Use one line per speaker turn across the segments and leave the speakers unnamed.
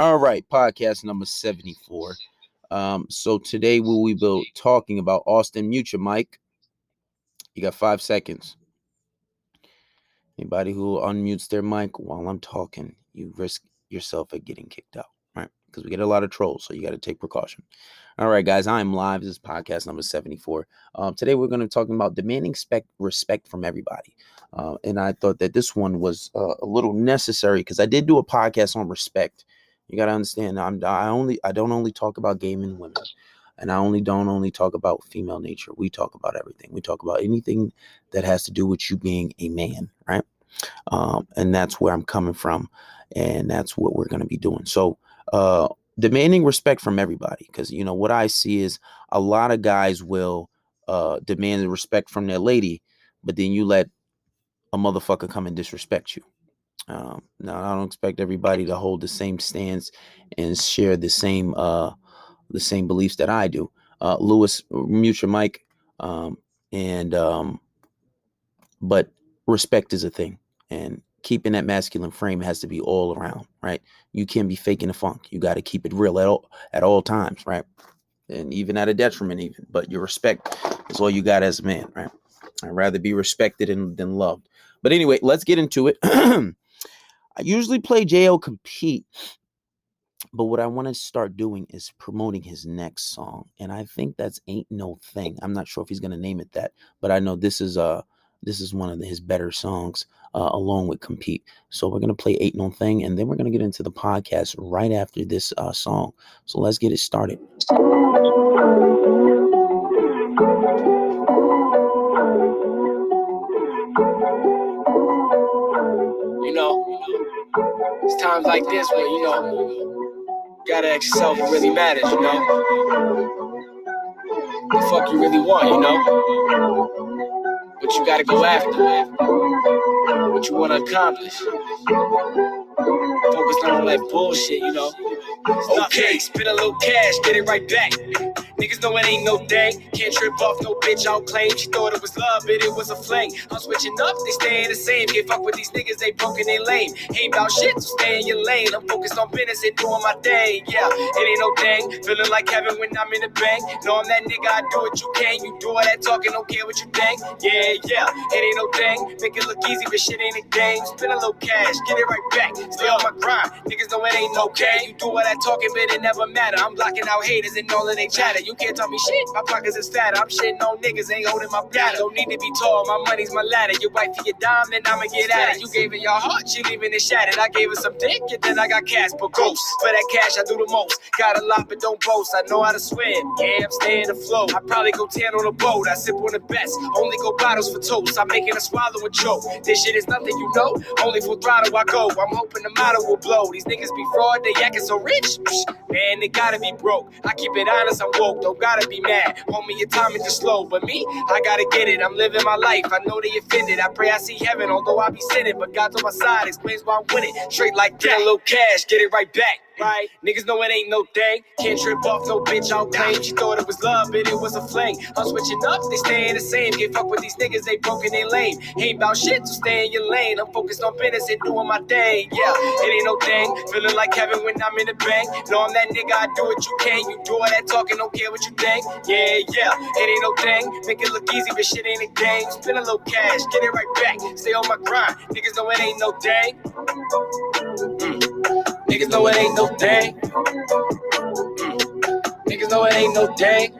All right, podcast number 74. Um, so today we will be talking about Austin Mutual. Mike, you got five seconds. Anybody who unmutes their mic while I'm talking, you risk yourself at getting kicked out, right? Because we get a lot of trolls, so you got to take precaution. All right, guys, I'm live. This is podcast number 74. Um, today we're going to be talking about demanding spec- respect from everybody. Uh, and I thought that this one was uh, a little necessary because I did do a podcast on respect. You got to understand, I'm I only I don't only talk about gaming women, and I only don't only talk about female nature. We talk about everything. We talk about anything that has to do with you being a man, right? Um, and that's where I'm coming from, and that's what we're to be doing. So, uh, demanding respect from everybody, because you know what I see is a lot of guys will uh, demand respect from their lady, but then you let a motherfucker come and disrespect you. Um, now I don't expect everybody to hold the same stance and share the same uh, the same beliefs that I do. Uh, Lewis, mute your mic, um, and um, but respect is a thing, and keeping that masculine frame has to be all around, right? You can't be faking the funk. You got to keep it real at all at all times, right? And even at a detriment, even. But your respect is all you got as a man, right? I'd rather be respected and, than loved. But anyway, let's get into it. I usually play JL compete, but what I want to start doing is promoting his next song, and I think that's "Ain't No Thing." I'm not sure if he's gonna name it that, but I know this is uh this is one of his better songs, uh, along with "Compete." So we're gonna play "Ain't No Thing," and then we're gonna get into the podcast right after this uh, song. So let's get it started.
Times like this where, you know, gotta ask yourself what really matters, you know? The fuck you really want, you know? What you gotta go after, what you wanna accomplish. Focus on all that bullshit, you know? Okay, spend a little cash, get it right back. Niggas know it ain't no thing. Can't trip off no bitch I'll claim. She thought it was love, but it was a fling. I'm switching up, they staying the same. Can't fuck with these niggas, they broken, they lame. Ain't about shit, so stay in your lane. I'm focused on business and doing my thing. Yeah, it ain't no thing. Feeling like heaven when I'm in the bank. Know I'm that nigga, I do what you can. You do all that talking, don't care what you think. Yeah, yeah, it ain't no thing. Make it look easy, but shit ain't a game. Spend a little cash, get it right back. Stay on my grind. Niggas know it ain't no okay. You do all that talking, but it never matter. I'm blocking out haters and all of they chatter. You can't tell me shit. My pockets is fatter. I'm shitting on niggas, ain't holding my bladder. Don't need to be tall. My money's my ladder. Your wife for your dime, then I'ma get at it. You gave it your heart, she leaving it shattered. I gave her some dick, and then I got cash for ghosts. For that cash, I do the most. Got a lot, but don't boast. I know how to swim. Yeah, I'm staying afloat. I probably go tan on a boat. I sip on the best. Only go bottles for toast. I'm making a swallow a choke. This shit is nothing, you know. Only full throttle I go. I'm hoping the model will blow. These niggas be fraud, they acting so rich. Man, they gotta be broke. I keep it honest, I'm woke. Don't gotta be mad. Homie, your time is just slow. But me, I gotta get it. I'm living my life. I know they offended. I pray I see heaven, although I be sinning. But God's on my side, explains why I'm winning. Straight like that. A little cash, get it right back right? Niggas know it ain't no thing. Can't trip off no bitch I'll claim. She thought it was love, but it was a fling. I'm switching up, they staying the same. Get fuck with these niggas, they broken, they lame. Ain't about shit, so stay in your lane. I'm focused on business and doing my thing. Yeah, it ain't no thing. Feeling like heaven when I'm in the bank. Know I'm that nigga, I do what you can. You do all that talking, don't care what you think. Yeah, yeah, it ain't no thing. Make it look easy, but shit ain't a game. Spend a little cash, get it right back. Stay on my grind. Niggas know it ain't no thing. Niggas know it ain't no thing. Mm. Niggas know it ain't no thing.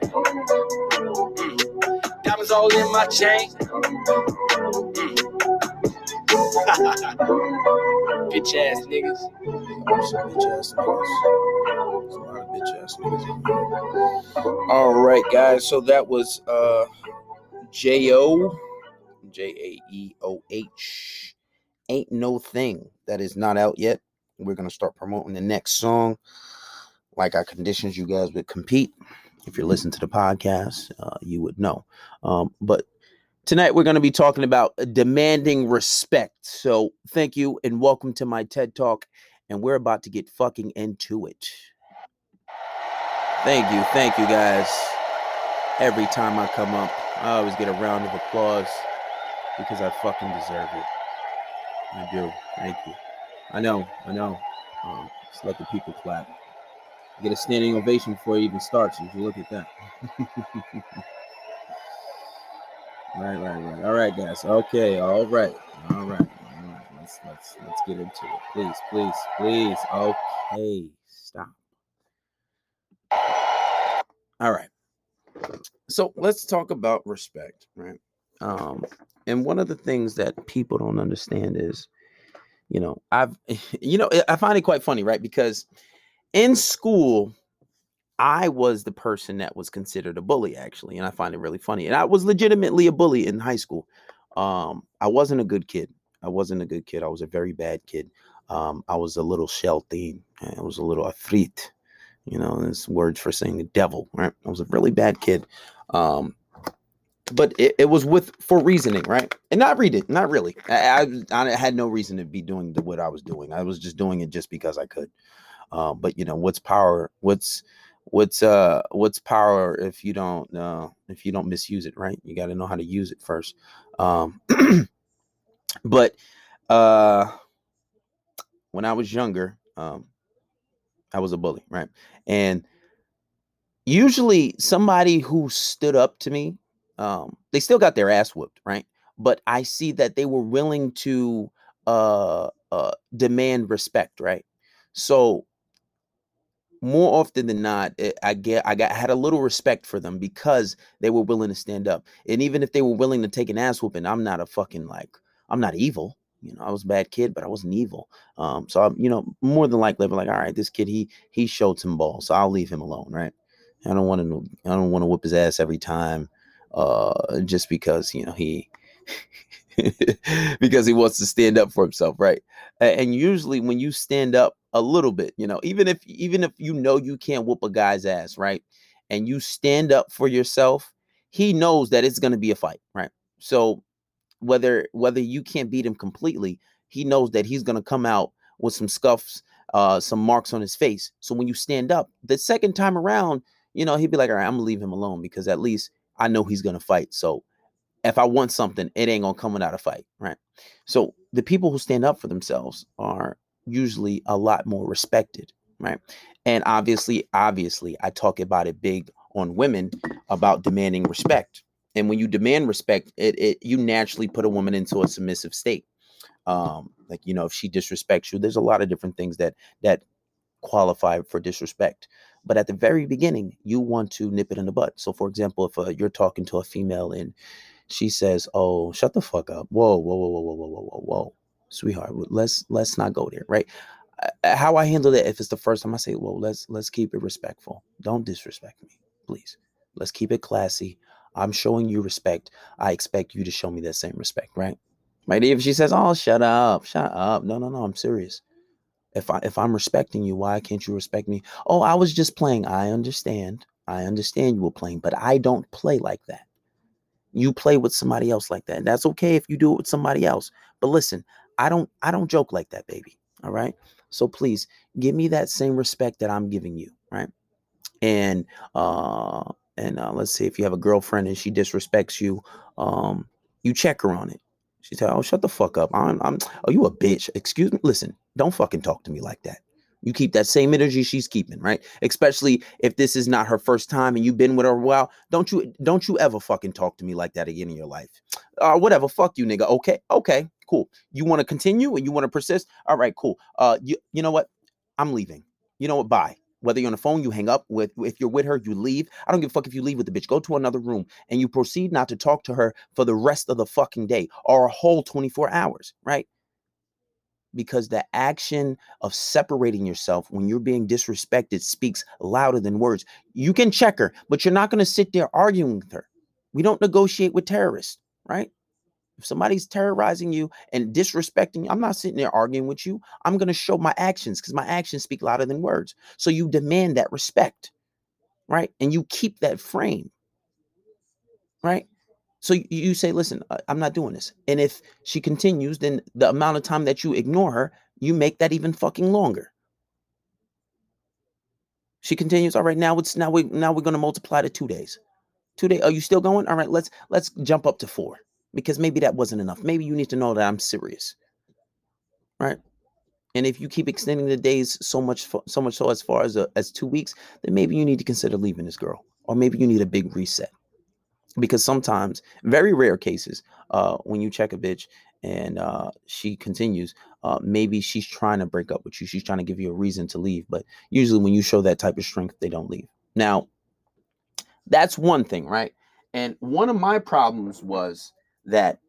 Mm. Diamonds all in my chain. Mm. bitch ass niggas.
Bitch ass niggas. Bitch ass niggas. All right, guys. So that was uh J O J A E O H. Ain't no thing that is not out yet. We're gonna start promoting the next song. Like I conditions, you guys would compete. If you're listening to the podcast, uh, you would know. Um, but tonight we're going to be talking about demanding respect. So thank you and welcome to my TED Talk. And we're about to get fucking into it. Thank you, thank you guys. Every time I come up, I always get a round of applause because I fucking deserve it. I do. Thank you. I know, I know. Um, Just let the people clap. Get a standing ovation before it even starts. If you look at that. right, right, right. All right, guys. Okay, all right, all right, all right. Let's let's let's get into it. Please, please, please. Okay, stop. All right. So let's talk about respect, right? Um, and one of the things that people don't understand is, you know, I've, you know, I find it quite funny, right? Because in school, I was the person that was considered a bully, actually, and I find it really funny. And I was legitimately a bully in high school. Um, I wasn't a good kid. I wasn't a good kid. I was a very bad kid. Um, I was a little shelty. I was a little afrit. You know, this words for saying the devil. Right? I was a really bad kid. Um, but it, it, was with for reasoning, right? And not read it, not really. I, I, I had no reason to be doing the, what I was doing. I was just doing it just because I could. Uh, but you know, what's power? What's what's uh what's power if you don't uh if you don't misuse it, right? You got to know how to use it first. Um, but uh, when I was younger, um, I was a bully, right? And usually somebody who stood up to me um, they still got their ass whooped, right? But I see that they were willing to uh, uh, demand respect, right? So more often than not, eh, I get I got had a little respect for them because they were willing to stand up, and even if they were willing to take an ass whooping, I'm not a fucking like I'm not evil. You know, I was a bad kid, but I wasn't evil. Um, so I'm, you know, more than likely, I'm like, all right, this kid, he he showed some balls, so I'll leave him alone, right? I don't want to, I don't want to whip his ass every time uh, just because you know he because he wants to stand up for himself, right? And usually when you stand up a little bit, you know, even if even if you know you can't whoop a guy's ass, right? And you stand up for yourself, he knows that it's going to be a fight, right? So whether whether you can't beat him completely, he knows that he's going to come out with some scuffs, uh, some marks on his face. So when you stand up, the second time around, you know, he'd be like, "All right, I'm gonna leave him alone because at least I know he's gonna fight. So if I want something, it ain't gonna come without a fight, right? So the people who stand up for themselves are usually a lot more respected, right? And obviously, obviously, I talk about it big on women about demanding respect. And when you demand respect, it, it you naturally put a woman into a submissive state. Um, like you know, if she disrespects you, there's a lot of different things that that qualify for disrespect. But at the very beginning, you want to nip it in the butt. So, for example, if uh, you're talking to a female and she says, "Oh, shut the fuck up," whoa, whoa, whoa, whoa, whoa, whoa, whoa, whoa, sweetheart, let's let's not go there, right? How I handle it if it's the first time I say, "Well, let's let's keep it respectful. Don't disrespect me, please. Let's keep it classy. I'm showing you respect. I expect you to show me that same respect, right?" Right? If she says, "Oh, shut up, shut up," no, no, no, I'm serious. If I if I'm respecting you, why can't you respect me? Oh, I was just playing. I understand. I understand you were playing, but I don't play like that. You play with somebody else like that. And that's okay if you do it with somebody else. But listen, I don't I don't joke like that, baby. All right? So please give me that same respect that I'm giving you, right? And uh and uh, let's say if you have a girlfriend and she disrespects you, um, you check her on it. She said, "Oh, shut the fuck up. I'm, I'm. Oh, you a bitch. Excuse me. Listen, don't fucking talk to me like that. You keep that same energy she's keeping, right? Especially if this is not her first time and you've been with her a while. Don't you, don't you ever fucking talk to me like that again in your life, or uh, whatever. Fuck you, nigga. Okay, okay, cool. You want to continue and you want to persist? All right, cool. Uh, you, you know what? I'm leaving. You know what? Bye. Whether you're on the phone, you hang up with if you're with her, you leave. I don't give a fuck if you leave with the bitch. Go to another room and you proceed not to talk to her for the rest of the fucking day or a whole 24 hours, right? Because the action of separating yourself when you're being disrespected speaks louder than words. You can check her, but you're not going to sit there arguing with her. We don't negotiate with terrorists, right? If somebody's terrorizing you and disrespecting you, I'm not sitting there arguing with you. I'm going to show my actions because my actions speak louder than words. So you demand that respect, right? And you keep that frame, right? So you say, listen, I'm not doing this. And if she continues, then the amount of time that you ignore her, you make that even fucking longer. She continues, all right, now it's now we now we're gonna multiply to two days. Two days. Are you still going? All right, let's let's jump up to four because maybe that wasn't enough. Maybe you need to know that I'm serious. Right? And if you keep extending the days so much, so much so as far as a, as two weeks, then maybe you need to consider leaving this girl, or maybe you need a big reset. Because sometimes, very rare cases, uh, when you check a bitch and uh, she continues, uh, maybe she's trying to break up with you. She's trying to give you a reason to leave. But usually, when you show that type of strength, they don't leave. Now, that's one thing, right? And one of my problems was that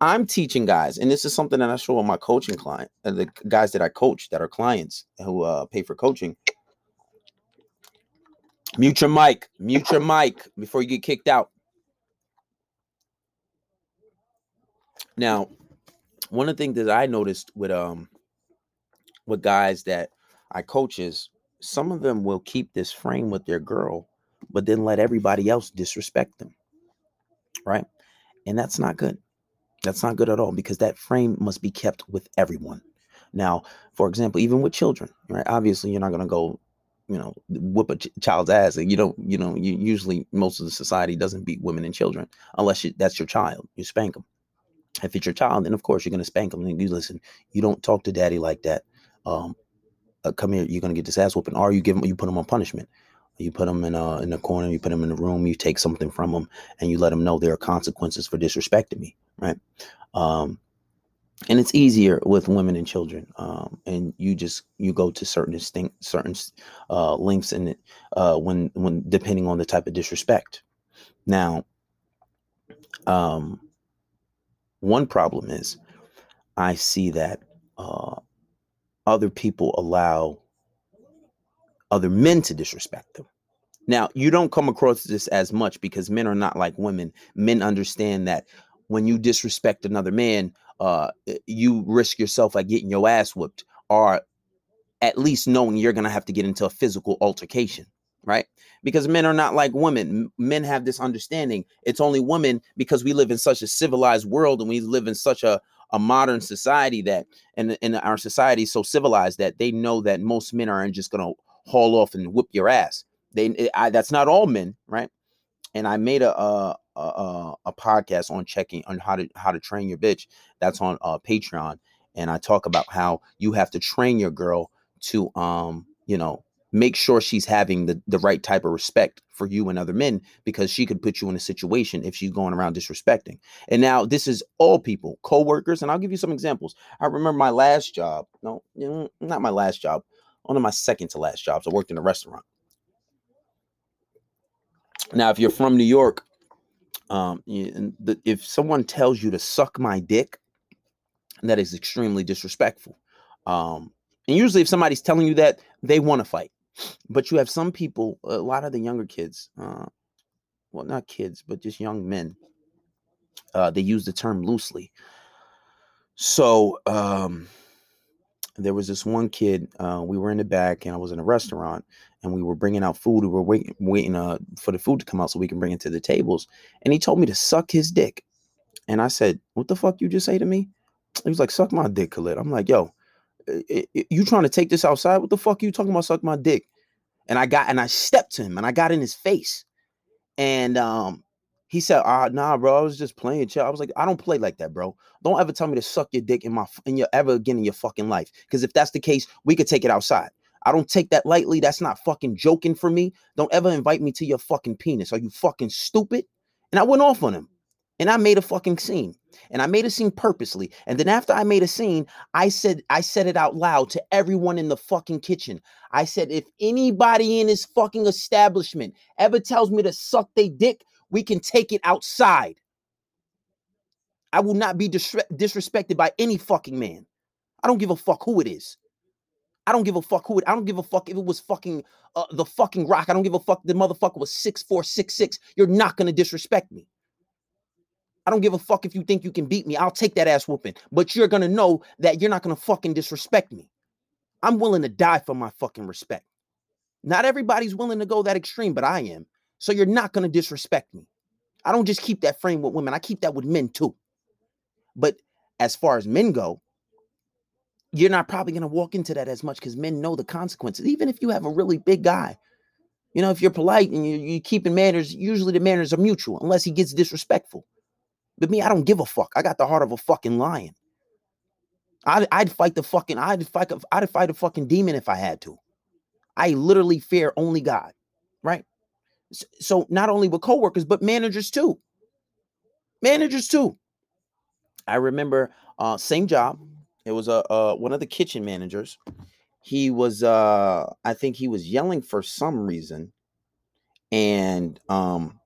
I'm teaching guys, and this is something that I show on my coaching client, uh, the guys that I coach that are clients who uh, pay for coaching. Mute your mic, mute your mic before you get kicked out. Now, one of the things that I noticed with um with guys that I coach is some of them will keep this frame with their girl, but then let everybody else disrespect them. Right? And that's not good. That's not good at all because that frame must be kept with everyone. Now, for example, even with children, right? Obviously, you're not going to go, you know, whoop a ch- child's ass. And You don't, you know, you usually most of the society doesn't beat women and children unless you, that's your child. You spank them. If it's your child, then of course you're going to spank them. And you listen, you don't talk to daddy like that. Um, uh, come here, you're going to get this ass whooping. Or you give them, you put them on punishment. You put them in a in a corner. You put them in a room. You take something from them, and you let them know there are consequences for disrespecting me. Right. Um, and it's easier with women and children. Um, and you just you go to certain distinct certain uh, lengths in it uh, when when depending on the type of disrespect. Now, um, one problem is I see that uh, other people allow other men to disrespect them. Now, you don't come across this as much because men are not like women. Men understand that when you disrespect another man, uh, eh, you risk yourself like getting your ass whooped, or at least knowing you're gonna have to get into a physical altercation, right? Because men are not like women. Men have this understanding. It's only women because we live in such a civilized world and we live in such a a modern society that and, and our society is so civilized that they know that most men aren't just gonna haul off and whip your ass. They I, that's not all men, right? And I made a, a a, a podcast on checking on how to how to train your bitch. That's on uh, Patreon, and I talk about how you have to train your girl to um you know make sure she's having the, the right type of respect for you and other men because she could put you in a situation if she's going around disrespecting. And now this is all people, co-workers, and I'll give you some examples. I remember my last job. No, not my last job one of my second to last jobs. I worked in a restaurant. Now, if you're from New York, um, if someone tells you to suck my dick, that is extremely disrespectful. Um, and usually, if somebody's telling you that, they want to fight. But you have some people, a lot of the younger kids, uh, well, not kids, but just young men, uh, they use the term loosely. So, um, there was this one kid. Uh, we were in the back, and I was in a restaurant, and we were bringing out food. We were waiting, waiting uh, for the food to come out so we can bring it to the tables. And he told me to suck his dick, and I said, "What the fuck you just say to me?" He was like, "Suck my dick, Khalid." I'm like, "Yo, you trying to take this outside? What the fuck are you talking about? Suck my dick?" And I got and I stepped to him, and I got in his face, and um, he said, "Ah, nah, bro. I was just playing chill." I was like, "I don't play like that, bro. Don't ever tell me to suck your dick in my in your ever again in your fucking life. Because if that's the case, we could take it outside. I don't take that lightly. That's not fucking joking for me. Don't ever invite me to your fucking penis. Are you fucking stupid?" And I went off on him, and I made a fucking scene, and I made a scene purposely. And then after I made a scene, I said I said it out loud to everyone in the fucking kitchen. I said, if anybody in this fucking establishment ever tells me to suck their dick, we can take it outside. I will not be dis- disrespected by any fucking man. I don't give a fuck who it is. I don't give a fuck who it. I don't give a fuck if it was fucking uh, the fucking rock. I don't give a fuck. The motherfucker was six four six six. You're not gonna disrespect me. I don't give a fuck if you think you can beat me. I'll take that ass whooping. But you're gonna know that you're not gonna fucking disrespect me. I'm willing to die for my fucking respect. Not everybody's willing to go that extreme, but I am. So you're not going to disrespect me. I don't just keep that frame with women, I keep that with men too. But as far as men go, you're not probably going to walk into that as much because men know the consequences. Even if you have a really big guy, you know, if you're polite and you're, you're keeping manners, usually the manners are mutual unless he gets disrespectful. But me, I don't give a fuck. I got the heart of a fucking lion. I'd, I'd fight the fucking, I'd fight, I'd fight a fucking demon if I had to. I literally fear only God, right? So not only with coworkers, but managers too. Managers too. I remember uh same job. It was a uh, one of the kitchen managers. He was uh I think he was yelling for some reason. And um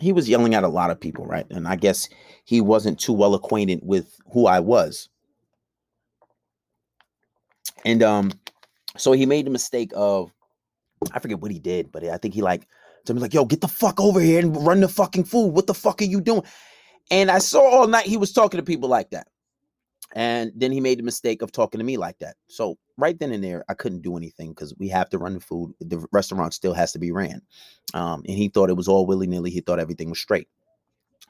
he was yelling at a lot of people, right? And I guess he wasn't too well acquainted with who I was. And um so he made the mistake of I forget what he did, but I think he like told me like, yo, get the fuck over here and run the fucking food. What the fuck are you doing? And I saw all night he was talking to people like that. And then he made the mistake of talking to me like that. So right then and there, I couldn't do anything because we have to run the food. The restaurant still has to be ran. Um, and he thought it was all willy nilly. He thought everything was straight.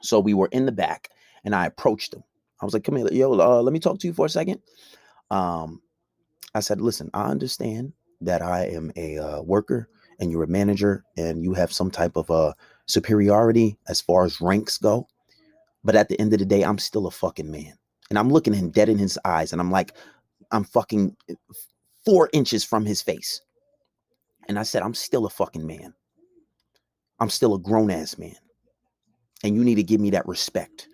So we were in the back and I approached him. I was like, come here, yo, uh, let me talk to you for a second. Um, I said, listen, I understand that I am a uh, worker and you're a manager and you have some type of uh, superiority as far as ranks go. But at the end of the day, I'm still a fucking man. And I'm looking him dead in his eyes and I'm like, I'm fucking uh, four inches from his face. And I said, I'm still a fucking man. I'm still a grown ass man. And you need to give me that respect.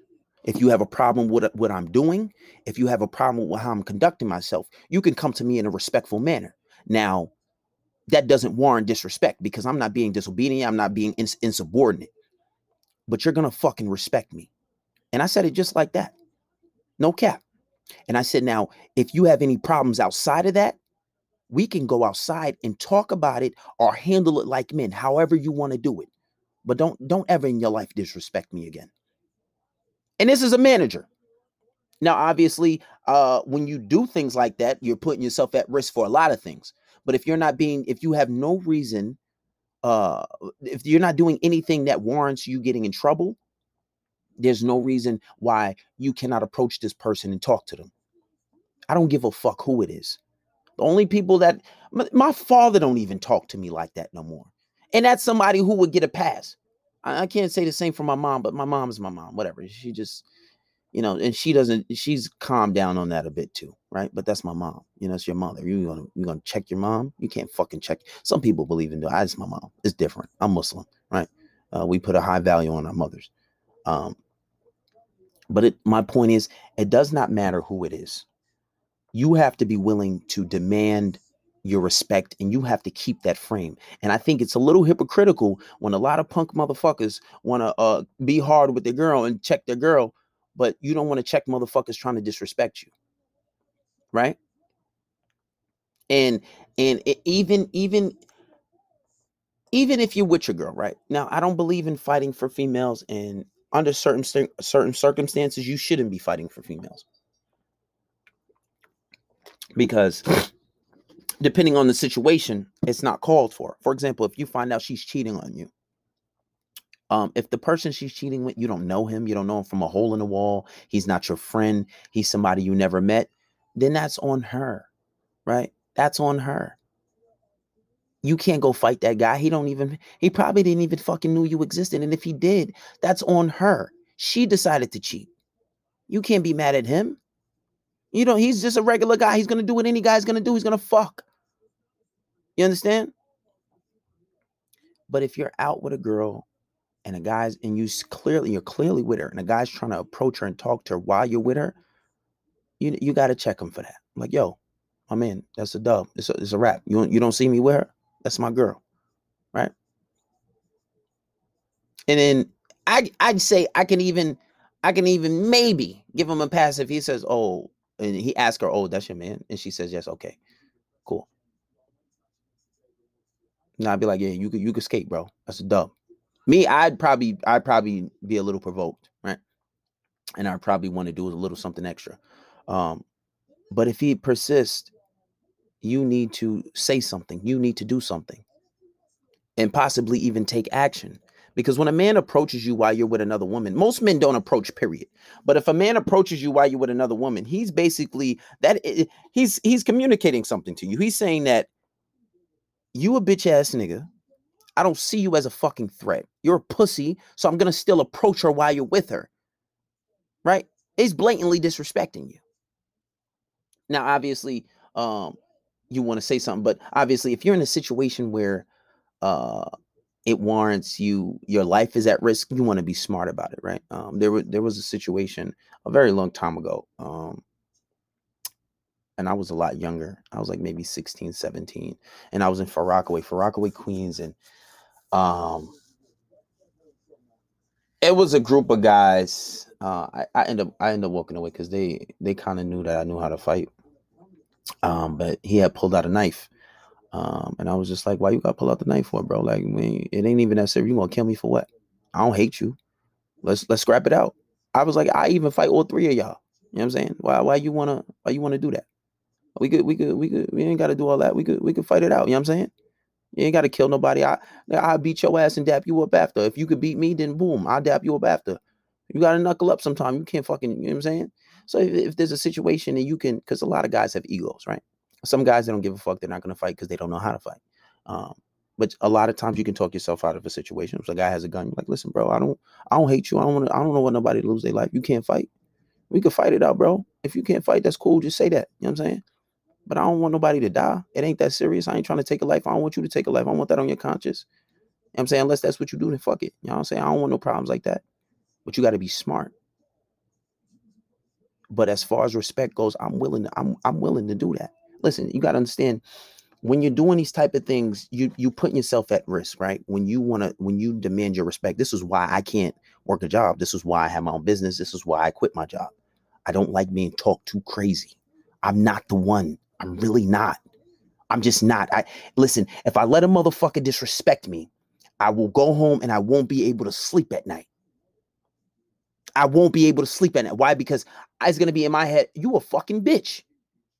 If you have a problem with what I'm doing, if you have a problem with how I'm conducting myself, you can come to me in a respectful manner. Now, that doesn't warrant disrespect because I'm not being disobedient, I'm not being ins- insubordinate. But you're going to fucking respect me. And I said it just like that. No cap. And I said, now, if you have any problems outside of that, we can go outside and talk about it or handle it like men, however you want to do it. But don't don't ever in your life disrespect me again. And this is a manager. Now, obviously, uh, when you do things like that, you're putting yourself at risk for a lot of things. But if you're not being, if you have no reason, uh, if you're not doing anything that warrants you getting in trouble, there's no reason why you cannot approach this person and talk to them. I don't give a fuck who it is. The only people that my father don't even talk to me like that no more. And that's somebody who would get a pass. I, I can't say the same for my mom, but my mom is my mom. Whatever. She just, you know, and she doesn't. She's calmed down on that a bit too, right? But that's my mom. You know, it's your mother. You gonna you gonna check your mom? You can't fucking check. Some people believe in that. I just my mom. It's different. I'm Muslim, right? Uh, we put a high value on our mothers. Um, but it, my point is, it does not matter who it is. You have to be willing to demand your respect and you have to keep that frame. And I think it's a little hypocritical when a lot of punk motherfuckers want to uh, be hard with their girl and check their girl, but you don't want to check motherfuckers trying to disrespect you. Right? And and it, even even even if you're with your girl, right? Now, I don't believe in fighting for females and under certain certain circumstances you shouldn't be fighting for females. Because depending on the situation, it's not called for. For example, if you find out she's cheating on you, um, if the person she's cheating with, you don't know him, you don't know him from a hole in the wall, he's not your friend, he's somebody you never met, then that's on her, right? That's on her. You can't go fight that guy. He don't even, he probably didn't even fucking knew you existed. And if he did, that's on her. She decided to cheat. You can't be mad at him. You know, he's just a regular guy. He's gonna do what any guy's gonna do. He's gonna fuck. You understand? But if you're out with a girl and a guy's and you clearly you're clearly with her and a guy's trying to approach her and talk to her while you're with her, you you got to check him for that. I'm like, yo, my man, that's a dub. It's a, it's a wrap. You you don't see me with her? That's my girl, right? And then I I'd say I can even I can even maybe give him a pass if he says, oh, and he asks her, oh, that's your man, and she says yes, okay, cool. Now I'd be like, yeah, you could you could skate, bro. That's a dub. Me, I'd probably I'd probably be a little provoked, right? And I'd probably want to do a little something extra. Um, but if he persists, you need to say something. You need to do something. And possibly even take action. Because when a man approaches you while you're with another woman, most men don't approach, period. But if a man approaches you while you're with another woman, he's basically that he's he's communicating something to you. He's saying that you a bitch ass nigga. I don't see you as a fucking threat. You're a pussy, so I'm gonna still approach her while you're with her. Right? He's blatantly disrespecting you. Now, obviously, um, you want to say something, but obviously, if you're in a situation where uh it warrants you your life is at risk you want to be smart about it right um there was there was a situation a very long time ago um and I was a lot younger. I was like maybe 16, 17. And I was in Far Rockaway, Far Rockaway, Queens. And um it was a group of guys. Uh I, I end up I ended up walking away because they they kind of knew that I knew how to fight. Um, but he had pulled out a knife. Um, and I was just like, why you gotta pull out the knife for, bro? Like, it ain't even necessary. You gonna kill me for what? I don't hate you. Let's let's scrap it out. I was like, I even fight all three of y'all. You know what I'm saying? Why why you wanna why you wanna do that? We could, we could, we could, we ain't got to do all that. We could, we could fight it out. You know what I'm saying? You ain't got to kill nobody. I, I beat your ass and dap you up after. If you could beat me, then boom, I'll dap you up after. You got to knuckle up sometime. You can't fucking, you know what I'm saying? So if, if there's a situation and you can, because a lot of guys have egos, right? Some guys they don't give a fuck. They're not gonna fight because they don't know how to fight. Um, but a lot of times you can talk yourself out of a situation. If a guy has a gun, you're like, listen, bro, I don't, I don't hate you. I don't want to, I don't know want nobody to lose their life. You can't fight. We could fight it out, bro. If you can't fight, that's cool. Just say that. You know what I'm saying? But I don't want nobody to die. It ain't that serious. I ain't trying to take a life. I don't want you to take a life. I want that on your conscience. You know I'm saying? Unless that's what you do, then fuck it. You know what I'm saying? I don't want no problems like that. But you got to be smart. But as far as respect goes, I'm willing to, I'm I'm willing to do that. Listen, you got to understand when you're doing these type of things, you you putting yourself at risk, right? When you want to when you demand your respect. This is why I can't work a job. This is why I have my own business. This is why I quit my job. I don't like being talked too crazy. I'm not the one I'm really not. I'm just not. I listen, if I let a motherfucker disrespect me, I will go home and I won't be able to sleep at night. I won't be able to sleep at night. Why? Because it's gonna be in my head, you a fucking bitch.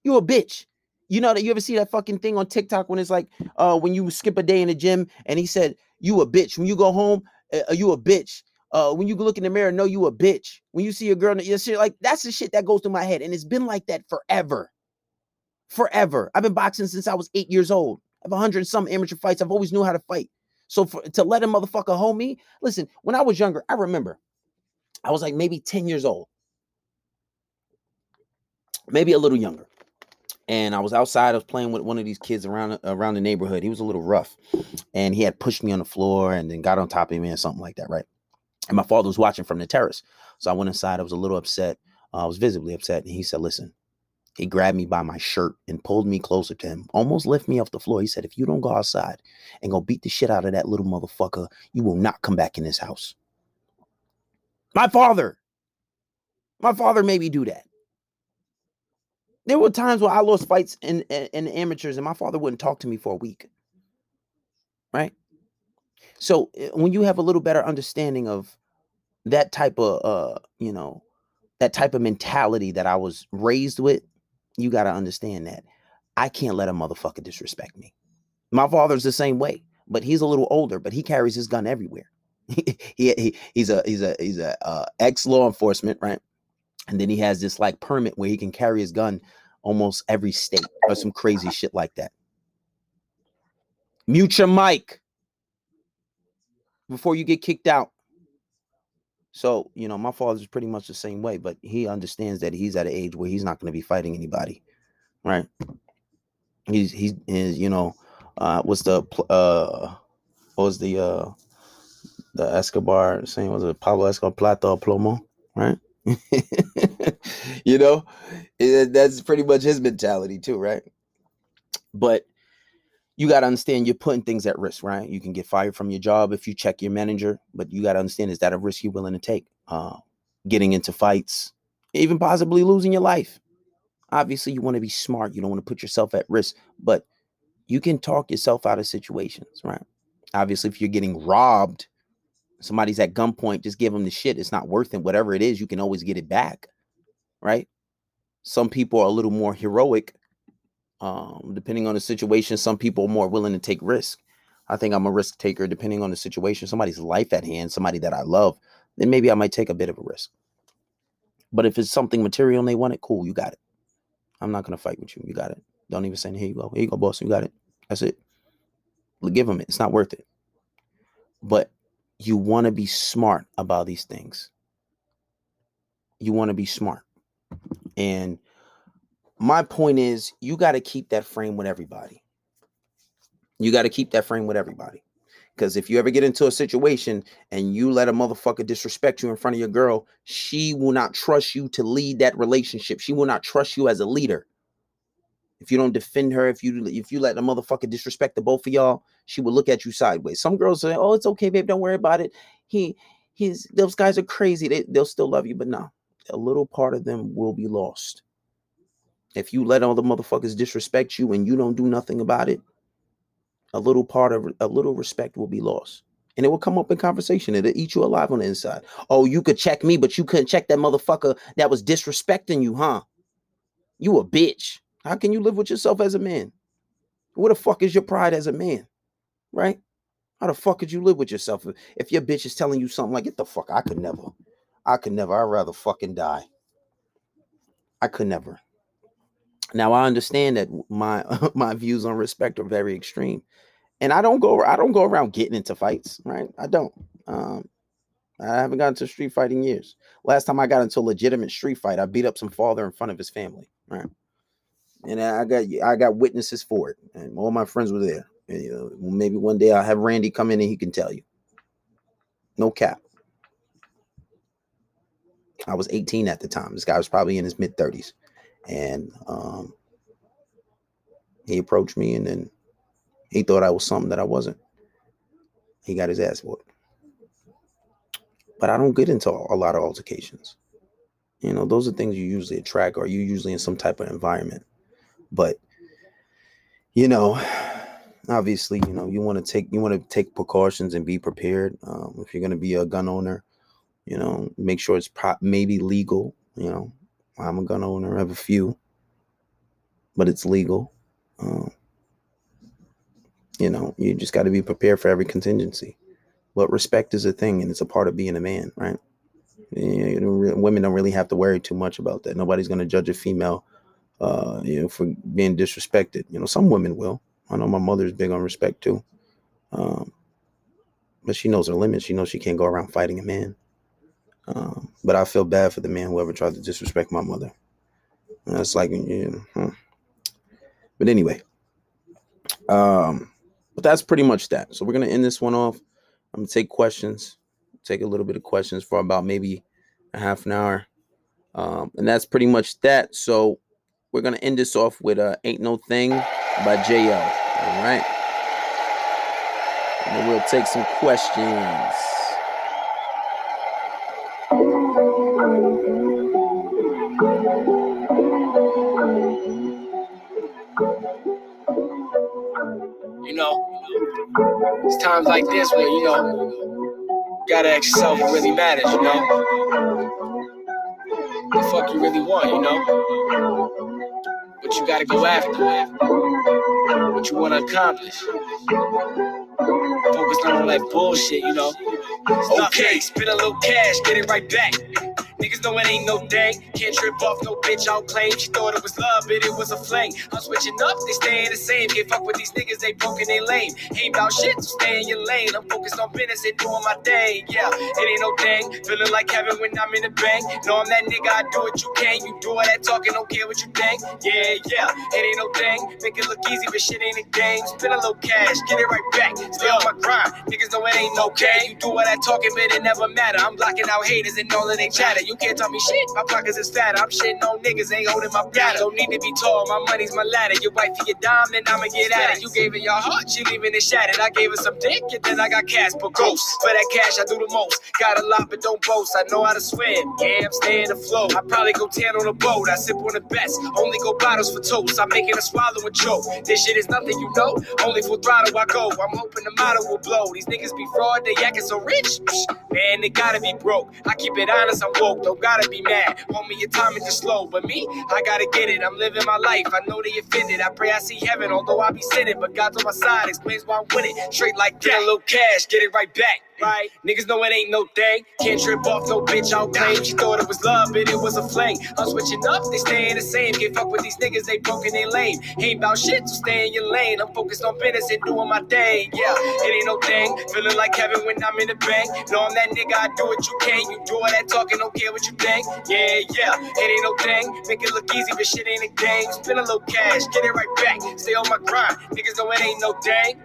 You a bitch. You know that you ever see that fucking thing on TikTok when it's like uh when you skip a day in the gym and he said, You a bitch. When you go home, uh, you a bitch. Uh, when you look in the mirror, know you a bitch. When you see a girl, like that's the shit that goes through my head, and it's been like that forever forever. I've been boxing since I was eight years old. I have a hundred some amateur fights. I've always knew how to fight. So for, to let a motherfucker hold me, listen, when I was younger, I remember I was like maybe 10 years old, maybe a little younger. And I was outside, I was playing with one of these kids around around the neighborhood. He was a little rough. And he had pushed me on the floor and then got on top of me and something like that, right? And my father was watching from the terrace. So I went inside. I was a little upset. Uh, I was visibly upset. And he said, Listen, he grabbed me by my shirt and pulled me closer to him, almost lift me off the floor. He said, If you don't go outside and go beat the shit out of that little motherfucker, you will not come back in this house. My father, my father made me do that. There were times where I lost fights in, in, in amateurs and my father wouldn't talk to me for a week. Right? So eh, when you have a little better understanding of that type of, uh, you know, that type of mentality that I was raised with, you got to understand that I can't let a motherfucker disrespect me. My father's the same way, but he's a little older, but he carries his gun everywhere. he, he he's a he's a he's a uh, ex law enforcement, right? And then he has this like permit where he can carry his gun almost every state or some crazy shit like that. Mute your mic before you get kicked out. So, you know, my father's pretty much the same way, but he understands that he's at an age where he's not going to be fighting anybody, right? He's he's you know, uh, what's the uh, what was the uh, the Escobar saying? Was it Pablo Escobar Plata Plomo, right? you know, it, that's pretty much his mentality too, right? But you got to understand you're putting things at risk, right? You can get fired from your job if you check your manager, but you got to understand is that a risk you're willing to take? Uh, getting into fights, even possibly losing your life. Obviously, you want to be smart. You don't want to put yourself at risk, but you can talk yourself out of situations, right? Obviously, if you're getting robbed, somebody's at gunpoint, just give them the shit. It's not worth it. Whatever it is, you can always get it back, right? Some people are a little more heroic um, depending on the situation, some people are more willing to take risk. I think I'm a risk taker depending on the situation. Somebody's life at hand, somebody that I love, then maybe I might take a bit of a risk. But if it's something material and they want it, cool, you got it. I'm not gonna fight with you. You got it. Don't even say, here you go. Here you go, boss. You got it. That's it. Give them it. It's not worth it. But you want to be smart about these things. You want to be smart. And my point is you got to keep that frame with everybody. You got to keep that frame with everybody. Because if you ever get into a situation and you let a motherfucker disrespect you in front of your girl, she will not trust you to lead that relationship. She will not trust you as a leader. If you don't defend her, if you if you let a motherfucker disrespect the both of y'all, she will look at you sideways. Some girls say, "Oh, it's okay, babe. Don't worry about it. He, he's those guys are crazy. They, they'll still love you, but no, a little part of them will be lost. If you let all the motherfuckers disrespect you and you don't do nothing about it, a little part of a little respect will be lost. And it will come up in conversation. It'll eat you alive on the inside. Oh, you could check me, but you couldn't check that motherfucker that was disrespecting you, huh? You a bitch. How can you live with yourself as a man? What the fuck is your pride as a man? Right? How the fuck could you live with yourself if your bitch is telling you something like, get the fuck, I could never. I could never. I'd rather fucking die. I could never. Now I understand that my my views on respect are very extreme, and I don't go I don't go around getting into fights, right? I don't. Um, I haven't gotten to street fight in years. Last time I got into a legitimate street fight, I beat up some father in front of his family, right? And I got I got witnesses for it, and all my friends were there. And, you know, maybe one day I'll have Randy come in and he can tell you. No cap. I was 18 at the time. This guy was probably in his mid 30s. And um, he approached me and then he thought I was something that I wasn't. He got his ass whooped. But I don't get into a lot of altercations. You know, those are things you usually attract or you usually in some type of environment. But you know, obviously, you know, you want to take you want to take precautions and be prepared. Um, if you're going to be a gun owner, you know, make sure it's pro- maybe legal. You know, I'm a gun owner, I have a few, but it's legal. Um, you know, you just got to be prepared for every contingency. But respect is a thing, and it's a part of being a man, right? You know, women don't really have to worry too much about that. Nobody's going to judge a female, uh, you know, for being disrespected. You know, some women will. I know my mother's big on respect too, um, but she knows her limits. She knows she can't go around fighting a man. Um, but I feel bad for the man who ever tried to disrespect my mother. It's like, you know, but anyway, um, but that's pretty much that. So we're gonna end this one off. I'm gonna take questions, take a little bit of questions for about maybe a half an hour, um, and that's pretty much that. So we're gonna end this off with uh, "Ain't No Thing" by JL. All right, and we'll take some questions.
Know, it's times like this where, you know, gotta ask yourself what really matters, you know? The fuck you really want, you know? What you gotta go after, what you wanna accomplish. Focus on all that bullshit, you know? Okay, spend a little cash, get it right back. Niggas know it ain't no thing. Can't trip off no bitch I'll claim. She thought it was love, but it was a fling. I'm switching up, they staying the same. Can't fuck with these niggas, they broken, they lame. Ain't about shit, so stay in your lane. I'm focused on business and doing my thing. Yeah, it ain't no thing. Feeling like heaven when I'm in the bank. Know I'm that nigga, I do what you can. You do all that talking, don't care what you think. Yeah, yeah, it ain't no thing. Make it look easy, but shit ain't a game. Spend a little cash, get it right back. Stay on my grind. Niggas know it ain't no okay. You do all that talking, but it never matter. I'm blocking out haters and all of they chatter. You can't tell me shit. My pockets is fatter. I'm shitting on niggas, ain't holding my bladder. Don't need to be tall. My money's my ladder. Your wife your dime, then I'ma get at it. You gave it your heart, she leaving it shattered. I gave her some dick, and then I got cash for ghosts. For that cash, I do the most. Got a lot, but don't boast. I know how to swim. Yeah, I'm staying afloat. I probably go tan on a boat. I sip on the best. Only go bottles for toast. I'm making a swallow a choke. This shit is nothing you know. Only full throttle I go. I'm hoping the model will blow. These niggas be fraud, they acting so rich. Man, they gotta be broke. I keep it honest, I'm woke. Gotta be mad. Homie, your time is just slow. But me, I gotta get it. I'm living my life. I know they offended. I pray I see heaven, although I be sinning. But God's on my side, explains why I'm winning. Straight like that. Get a little cash, get it right back. Right? Niggas know it ain't no thing. Can't trip off no bitch I'll claim. She thought it was love, but it was a fling. I'm switching up, they staying the same. Can't fuck with these niggas, they broken, they lame. Ain't about shit, so stay in your lane. I'm focused on business and doing my thing. Yeah, it ain't no thing. Feeling like heaven when I'm in the bank. Know I'm that nigga, I do what you can. You do all that talking, don't care what you think. Yeah, yeah, it ain't no thing. Make it look easy, but shit ain't a game. Spend a little cash, get it right back. Stay on my grind. Niggas know it ain't no thing.